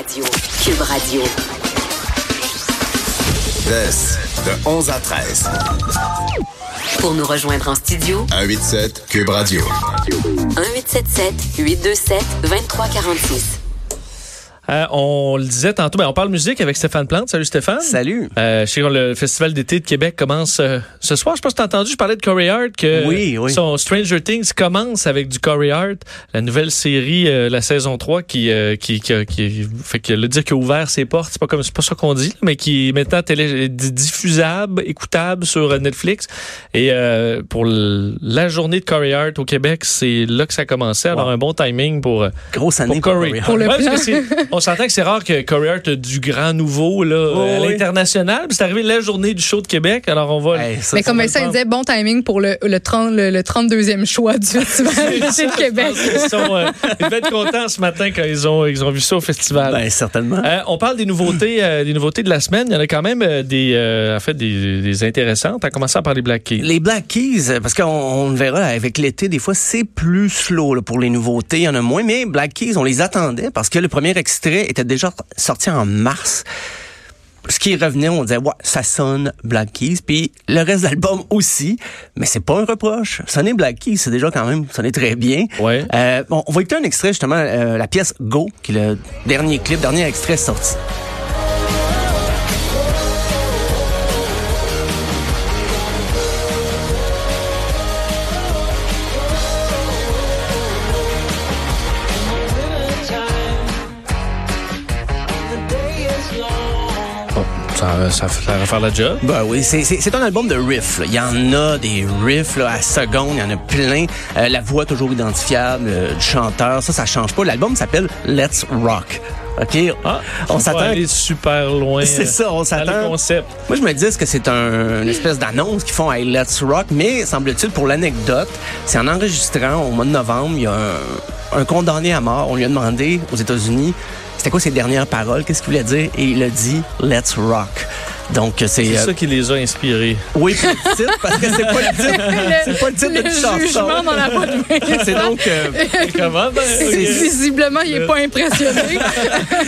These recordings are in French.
radio. Cube Radio. de 11 à 13. Pour nous rejoindre en studio, 187 Cube Radio. 1877 827 2346. Euh, on le disait tantôt, ben, on parle musique avec Stéphane Plante. Salut Stéphane. Salut. Euh, je sais que le Festival d'été de Québec commence euh, ce soir. Je pense que tu as entendu, je parlais de Corey Hart, que Oui, oui. son Stranger Things commence avec du Corey Hart, la nouvelle série, euh, la saison 3, qui, euh, qui, qui, qui- fait que le dire qu'il a ouvert ses portes, c'est pas comme c'est pas ça qu'on dit, mais qui est maintenant télé, di- diffusable, écoutable sur Netflix. Et euh, pour la journée de Corey Hart au Québec, c'est là que ça commençait. Alors Wow. un bon timing pour... Grosse année pour pour Corey. Corey Hart. Pour le Ouais, on s'entend que c'est rare que Corey Hart a du grand nouveau là, euh, à oui. l'international. C'est arrivé la journée du show de Québec. Alors on va. Hey, ça, Mais comme ça, il disait bon timing pour le, le, 30, le, le 32e choix du Festival d'été de Québec. Ils, sont, euh, ils devaient être contents ce matin quand ils ont, ils ont vu ça au festival. Ben, certainement. Euh, on parle des nouveautés, euh, des nouveautés de la semaine. Il y en a quand même des, euh, en fait, des, des intéressantes. À commencer par les Black Keys. Les Black Keys, parce qu'on on le verra avec l'été, des fois c'est plus slow là, pour les nouveautés, il y en a moins, mais Black Keys, on les attendait parce que le premier extrait était déjà sorti en mars. Ce qui revenait, on disait, ouais, ça sonne Black Keys, puis le reste de l'album aussi, mais c'est pas un reproche. Sonner Black Keys, c'est déjà quand même sonner très bien. Ouais. Euh, on va écouter un extrait justement, euh, la pièce Go, qui est le dernier clip, dernier extrait sorti. Ça, ça, ça va faire la job. Ben oui, c'est- un album de riffs. Il y en a des riffs là, à seconde, il y en a plein. Euh, la voix toujours identifiable euh, du chanteur, ça, ça change pas. L'album s'appelle Let's Rock. OK? Ah, on s'attend. aller super loin. C'est euh, ça, on le s'attend. concept. Moi, je me dis que c'est un, une espèce d'annonce qu'ils font à Let's Rock, mais semble-t-il, pour l'anecdote, c'est en enregistrant au mois de novembre, il y a un, un condamné à mort. On lui a demandé aux États-Unis c'était quoi ses dernières paroles, qu'est-ce qu'il voulait dire, et il a dit Let's Rock. Donc, c'est. C'est euh, ça qui les a inspirés. oui, puis le titre, parce que c'est pas le titre. C'est pas le titre le d'une chanson. jugement dans la voix de. C'est donc. euh, Comment? Ben, C'est- Visiblement, il est pas impressionné.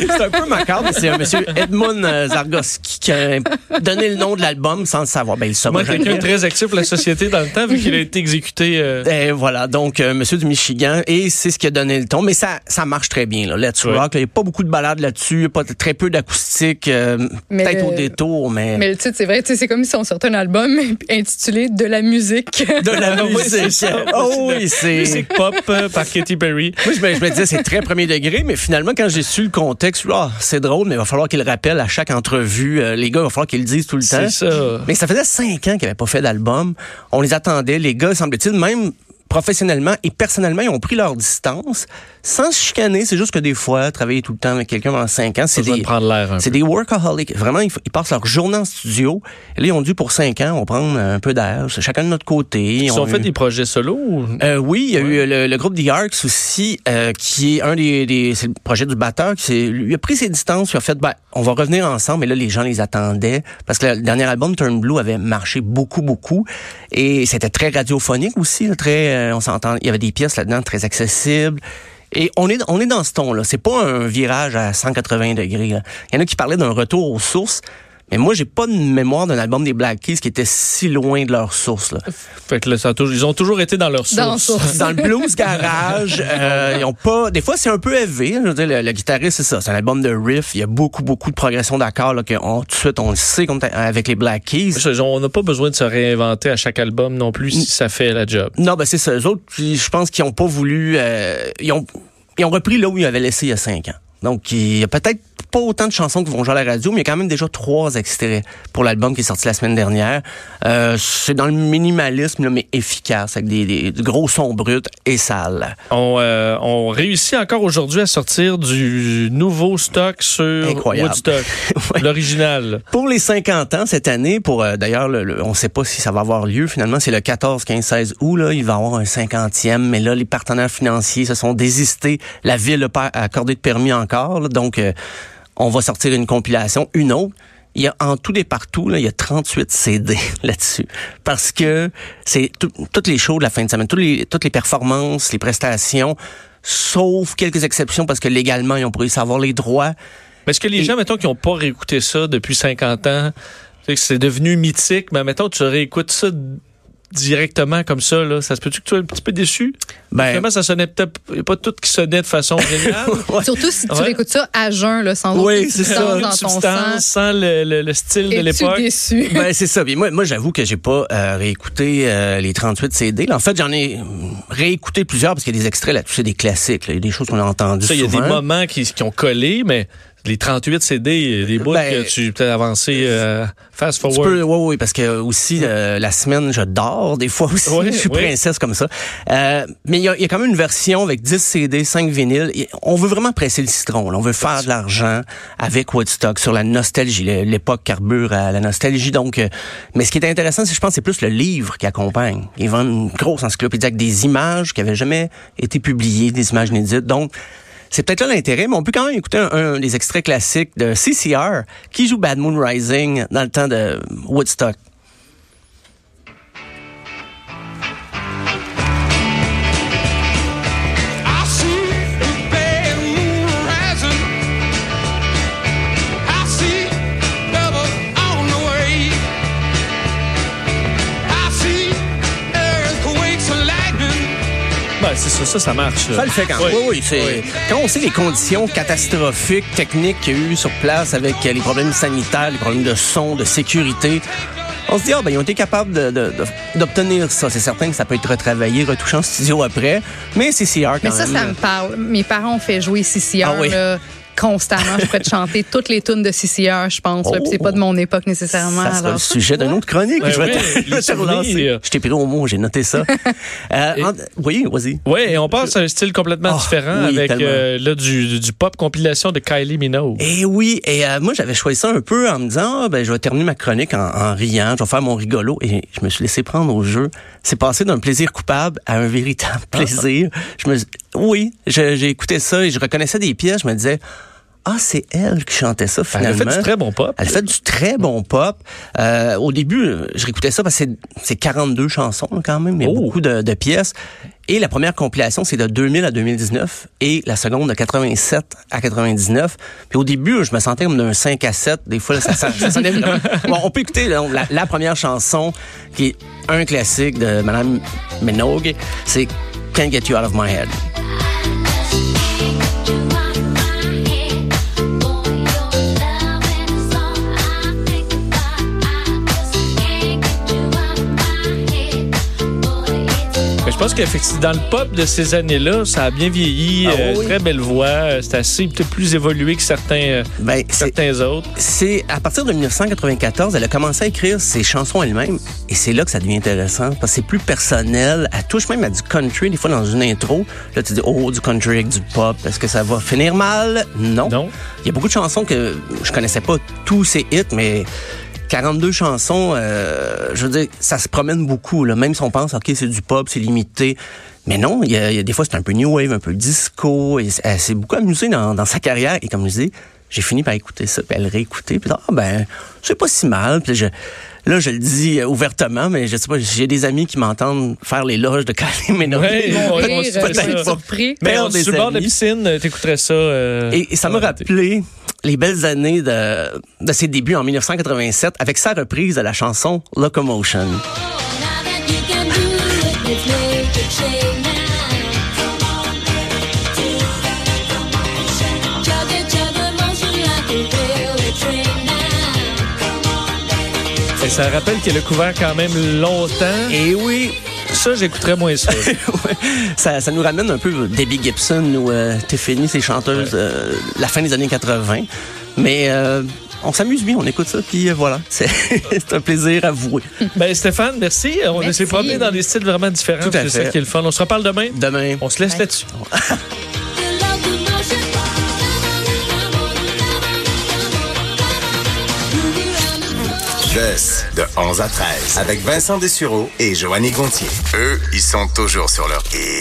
c'est un peu macabre, mais c'est un monsieur Edmund euh, Zargoski qui a donné le nom de l'album sans le savoir. Ben, il se Moi, quelqu'un de très actif pour la société dans le temps, vu qu'il a été exécuté. euh, Et voilà, donc euh, Monsieur du Michigan, et c'est ce qui a donné le ton, mais ça ça marche très bien. Là. Let's Ouais. Rock, il n'y a pas beaucoup de balades là-dessus, pas très peu d'acoustique, euh, peut-être au détour, mais, Mais le titre, c'est vrai, tu sais, c'est comme si on sortait un album intitulé De la musique. de la Ah musique. oh oui, c'est. Musique pop euh, par Katy Perry. Moi, je me, je me disais, c'est très premier degré, mais finalement, quand j'ai su le contexte, ah, c'est drôle, mais il va falloir qu'il le rappelle à chaque entrevue. Euh, les gars, il va falloir qu'ils le disent tout le temps. C'est ça. Mais ça faisait cinq ans qu'ils n'avaient pas fait d'album. On les attendait. Les gars, semble-t-il, même professionnellement et personnellement, ils ont pris leur distance sans se chicaner. C'est juste que des fois, travailler tout le temps avec quelqu'un pendant cinq ans, c'est des, c'est des workaholics. Vraiment, ils, passent leur journée en studio. Et là, ils ont dû pour cinq ans, on prend un peu d'air, chacun de notre côté. Ils On ont fait eu- des projets solo ou... euh, oui, il y a eu le, le groupe The Arcs aussi, euh, qui est un des, des c'est le projet du batteur. Qui s'est- lui a pris ses distances, il a fait, ben, on va revenir ensemble. Et là, les gens les attendaient parce que le dernier album Turn Blue avait marché beaucoup, beaucoup, et c'était très radiophonique aussi, très, euh, on s'entend, il y avait des pièces là-dedans très accessibles. Et on est, on est dans ce ton-là. C'est pas un virage à 180 degrés. là. Il y en a qui parlaient d'un retour aux sources. Mais moi, j'ai pas de mémoire d'un album des Black Keys qui était si loin de leurs sources. Là. Fait que là, ça a toujours- ils ont toujours été dans leur Dans source. source. dans le blues garage, euh, ils ont pas. Des fois, c'est un peu élevé. Je veux dire, le, le guitariste, c'est ça. C'est un album de riff. Il y a beaucoup, beaucoup de progression d'accords là, que on, tout de suite on le sait comme avec les Black Keys. On n'a pas besoin de se réinventer à chaque album non plus si ça fait la job. Non, ben c'est ça. Eux autres, je pense qu'ils ont pas voulu. euh, ils ont ils ont repris là où ils avaient laissé il y a cinq ans. Donc, il y a peut-être pas autant de chansons qui vont jouer à la radio, mais il y a quand même déjà trois extraits pour l'album qui est sorti la semaine dernière. Euh, c'est dans le minimalisme, là, mais efficace, avec des, gros sons bruts et sales. On, euh, on réussit encore aujourd'hui à sortir du nouveau stock sur Incroyable. Woodstock, Ouais. l'original. Pour les 50 ans cette année, pour euh, d'ailleurs, le, le- on ne sait pas si ça va avoir lieu finalement, c'est le 14, 15, 16 août, là, il va y avoir un 50e, mais là, les partenaires financiers se sont désistés. La ville n'a pas accordé de permis encore, là, donc euh, on va sortir une compilation, une autre. Il y a en tout et partout, là, il y a 38 CD là-dessus. Parce que c'est tout- toutes les shows de la fin de semaine, toutes les, toutes les performances, les prestations sauf quelques exceptions parce que légalement, ils ont pu savoir les droits. Mais est-ce que les Et- gens, mettons, qui n'ont pas réécouté ça depuis 50 ans, c'est devenu mythique, mais mettons, tu réécoutes ça directement comme ça, là, ça se peut-tu que tu sois un petit peu déçu? Ben, Finalement, ça sonnait peut-être il y a pas tout qui sonnait de façon géniale. Surtout si tu Ouais. réécoutes ça à jeun, là, sans Oui, c'est ça. dans ton sang. sans le, le- le style de l'époque? déçu? Ben, c'est ça. Puis moi, moi j'avoue que j'ai pas euh, réécouté euh, les 38 CD. Là, en fait, j'en ai réécouté plusieurs parce qu'il y a des extraits là-dessus, c'est des classiques. là. Il y a des choses qu'on a entendues Ça, il y a des moments qui, qui ont collé, mais les 38 CD, a des bouts Ben, que tu peux avancé euh, fast Tu forward. peux, oui, oui, parce que aussi euh, la semaine, je dors des fois aussi. Oui, je suis oui. princesse comme ça. Euh, mais il y, a, y a quand même une version avec 10 CD, 5 vinyles. Et on veut vraiment presser le citron. là. On veut faire de l'argent avec Woodstock sur la nostalgie. L'époque carbure à la nostalgie. Donc, euh, mais ce qui est intéressant, c'est je pense, c'est plus le livre qui accompagne. Ils vendent une grosse encyclopédie avec des images qui avaient jamais été publiées, des images inédites. Donc c'est peut-être là l'intérêt, mais on peut quand même écouter un, des extraits classiques de CCR qui joue Bad Moon Rising dans le temps de Woodstock. C'est ça, ça, ça marche. là. Ça le fait quand Oui. même. Oui, oui, c'est quand on sait les conditions catastrophiques, techniques qu'il y a eu sur place avec les problèmes sanitaires, les problèmes de son, de sécurité. On se dit, ah, ben, ils ont été capables d'obtenir ça. C'est certain que ça peut être retravaillé, retouché en studio après. Mais c'est CR quand Mais ça, même. ça me parle. Mes parents ont fait jouer CCR Ah oui. là, constamment. Je pourrais te chanter toutes les tunes de CCR, je pense. puis c'est Oh. pas de mon époque nécessairement. Ça sera le alors. sujet d'une autre chronique. Ouais, je vais ouais, te, relancer. Je t'ai pris au mot, j'ai noté ça. Euh, Et- en- oui, vas-y. Oui, et on passe à un style complètement Oh, différent oui, avec euh, là, du, du pop compilation de Kylie Minogue. Et oui, et euh, moi j'avais choisi ça un peu en me disant, ah, ben je vais terminer ma chronique en, en riant, je vais faire mon rigolo, et je me suis laissé prendre au jeu. C'est passé d'un plaisir coupable à un véritable plaisir. Je me, oui, j'ai écouté ça et je reconnaissais des pièces. Je me disais, ah c'est elle qui chantait ça Elle a finalement. fait du très bon pop. Elle fait du très bon pop. Euh, au début, je réécoutais ça parce que c'est- c'est 42 chansons là, quand même, mais Oh. beaucoup de, de pièces. Et la première compilation, c'est de 2000 à 2019 et la seconde de 87 à 99. Puis au début, je me sentais comme d'un 5 à 7. Des fois, là, ça, ça, ça Bon, on peut écouter là, la, la première chanson qui est un classique de Madame Minogue. C'est Can't Get You Out of My Head. Pense qu'effectivement, dans le pop de ces années-là, ça a bien vieilli. Ah euh, oui. Très belle voix. euh, C'est assez peut-être plus évolué que certains, euh, Ben, certains autres. c'est à partir de 1994, elle a commencé à écrire ses chansons elle-même. Et c'est là que ça devient intéressant parce que c'est plus personnel. Elle touche même à du country, des fois dans une intro. Là, tu dis, oh, du country avec du pop. Est-ce que ça va finir mal? Non. Non. Il y a beaucoup de chansons que je connaissais pas tous ces hits, mais 42 chansons, euh, je veux dire, ça se promène beaucoup. Là. Même si on pense, OK, c'est du pop, c'est limité. Mais non, il y, a, des fois, c'est un peu new wave, un peu disco. Et elle s'est beaucoup amusée dans, dans sa carrière. Et comme je dis, j'ai fini par écouter ça, puis elle réécouter. Puis ah ben, c'est pas si mal. Puis je, là, je le dis euh, ouvertement, mais je sais pas, j'ai des amis qui m'entendent faire l'éloge de Kylie Minogue. Ouais, se fait euh, surpris. Mais on, des sur le bord de la piscine, euh, t'écouterais ça. euh, Et, et ça m'a rappelé les belles années de, de ses débuts en 1987 avec sa reprise de la chanson Locomotion. Ça rappelle qu'elle a couvert quand même longtemps. Et oui, Ça, j'écouterais moins ça. ouais, ça, ça nous ramène un peu Debbie Gibson ou euh, Tiffany, ces chanteuses euh, la fin des années 80. Mais euh, on s'amuse bien, on écoute ça, puis euh, voilà, c'est un plaisir avoué. ben, Stéphane, merci. On Merci. s'est promené dans des styles vraiment différents. Tout à C'est ça qui est le fun. On se reparle demain. Demain. On se laisse Ouais. là-dessus. De 11 à 13, avec Vincent Dessureau et Joanny Gontier. Eux, ils sont toujours sur leur... Et